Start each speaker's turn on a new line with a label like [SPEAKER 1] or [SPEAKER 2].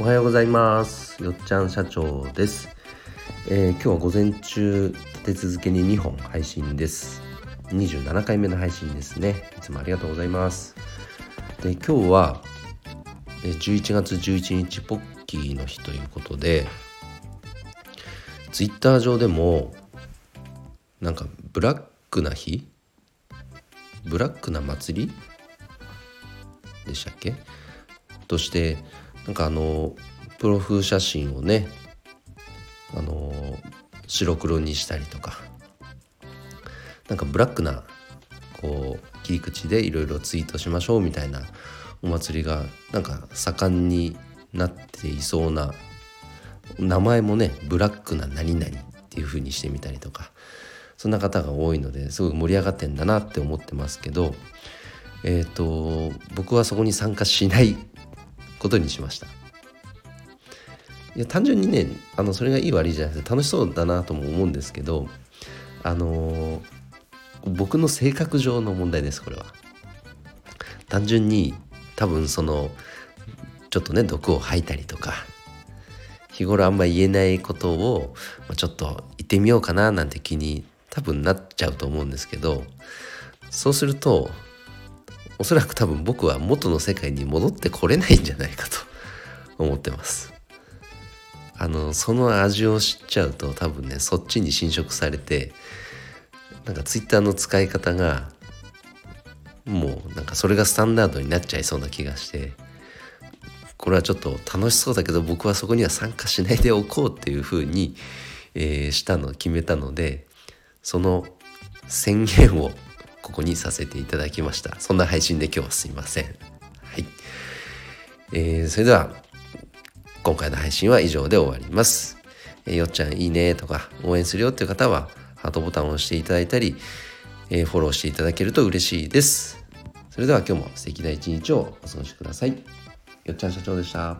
[SPEAKER 1] おはようございます。よっちゃん社長です、えー今日は午前中立て続けに2本配信です。27回目の配信ですね。いつもありがとうございます。で今日は11月11日ポッキーの日ということでツイッター上でもなんかブラックな日？ブラックな祭り？でしたっけ？としてなんかあのプロフ写真をねあの白黒にしたりとか。なんかブラックなこう切り口でいろいろツイートしましょうみたいなお祭りがなんか盛んになっていそうな名前もねブラックな何々っていう風にしてみたりとかそんな方が多いのですごい盛り上がってんだなって思ってますけどえっ、と僕はそこに参加しないことにしました。いや単純にねあのそれがいい悪いじゃなくて楽しそうだなとも思うんですけどあの僕の性格上の問題ですこれは。単純に多分そのちょっとね毒を吐いたりとか日頃あんま言えないことをちょっと言ってみようかななんて気に多分なっちゃうと思うんですけどそうするとおそらく多分僕は元の世界に戻ってこれないんじゃないかと 思ってます。あのその味を知っちゃうと多分ねそっちに侵食されてなんかツイッターの使い方がもうなんかそれがスタンダードになっちゃいそうな気がしてこれはちょっと楽しそうだけど僕はそこには参加しないでおこうっていうふうに、えーしたの決めたのでその宣言をここにさせていただきました。そんな配信で今日はすいません。はい、えーそれでは今回の配信は以上で終わります、えーよっちゃんいいねとか応援するよっていう方はハートボタンを押していただいたり、えーフォローしていただけると嬉しいです。それでは今日も素敵な一日をお過ごしください。よっちゃん社長でした。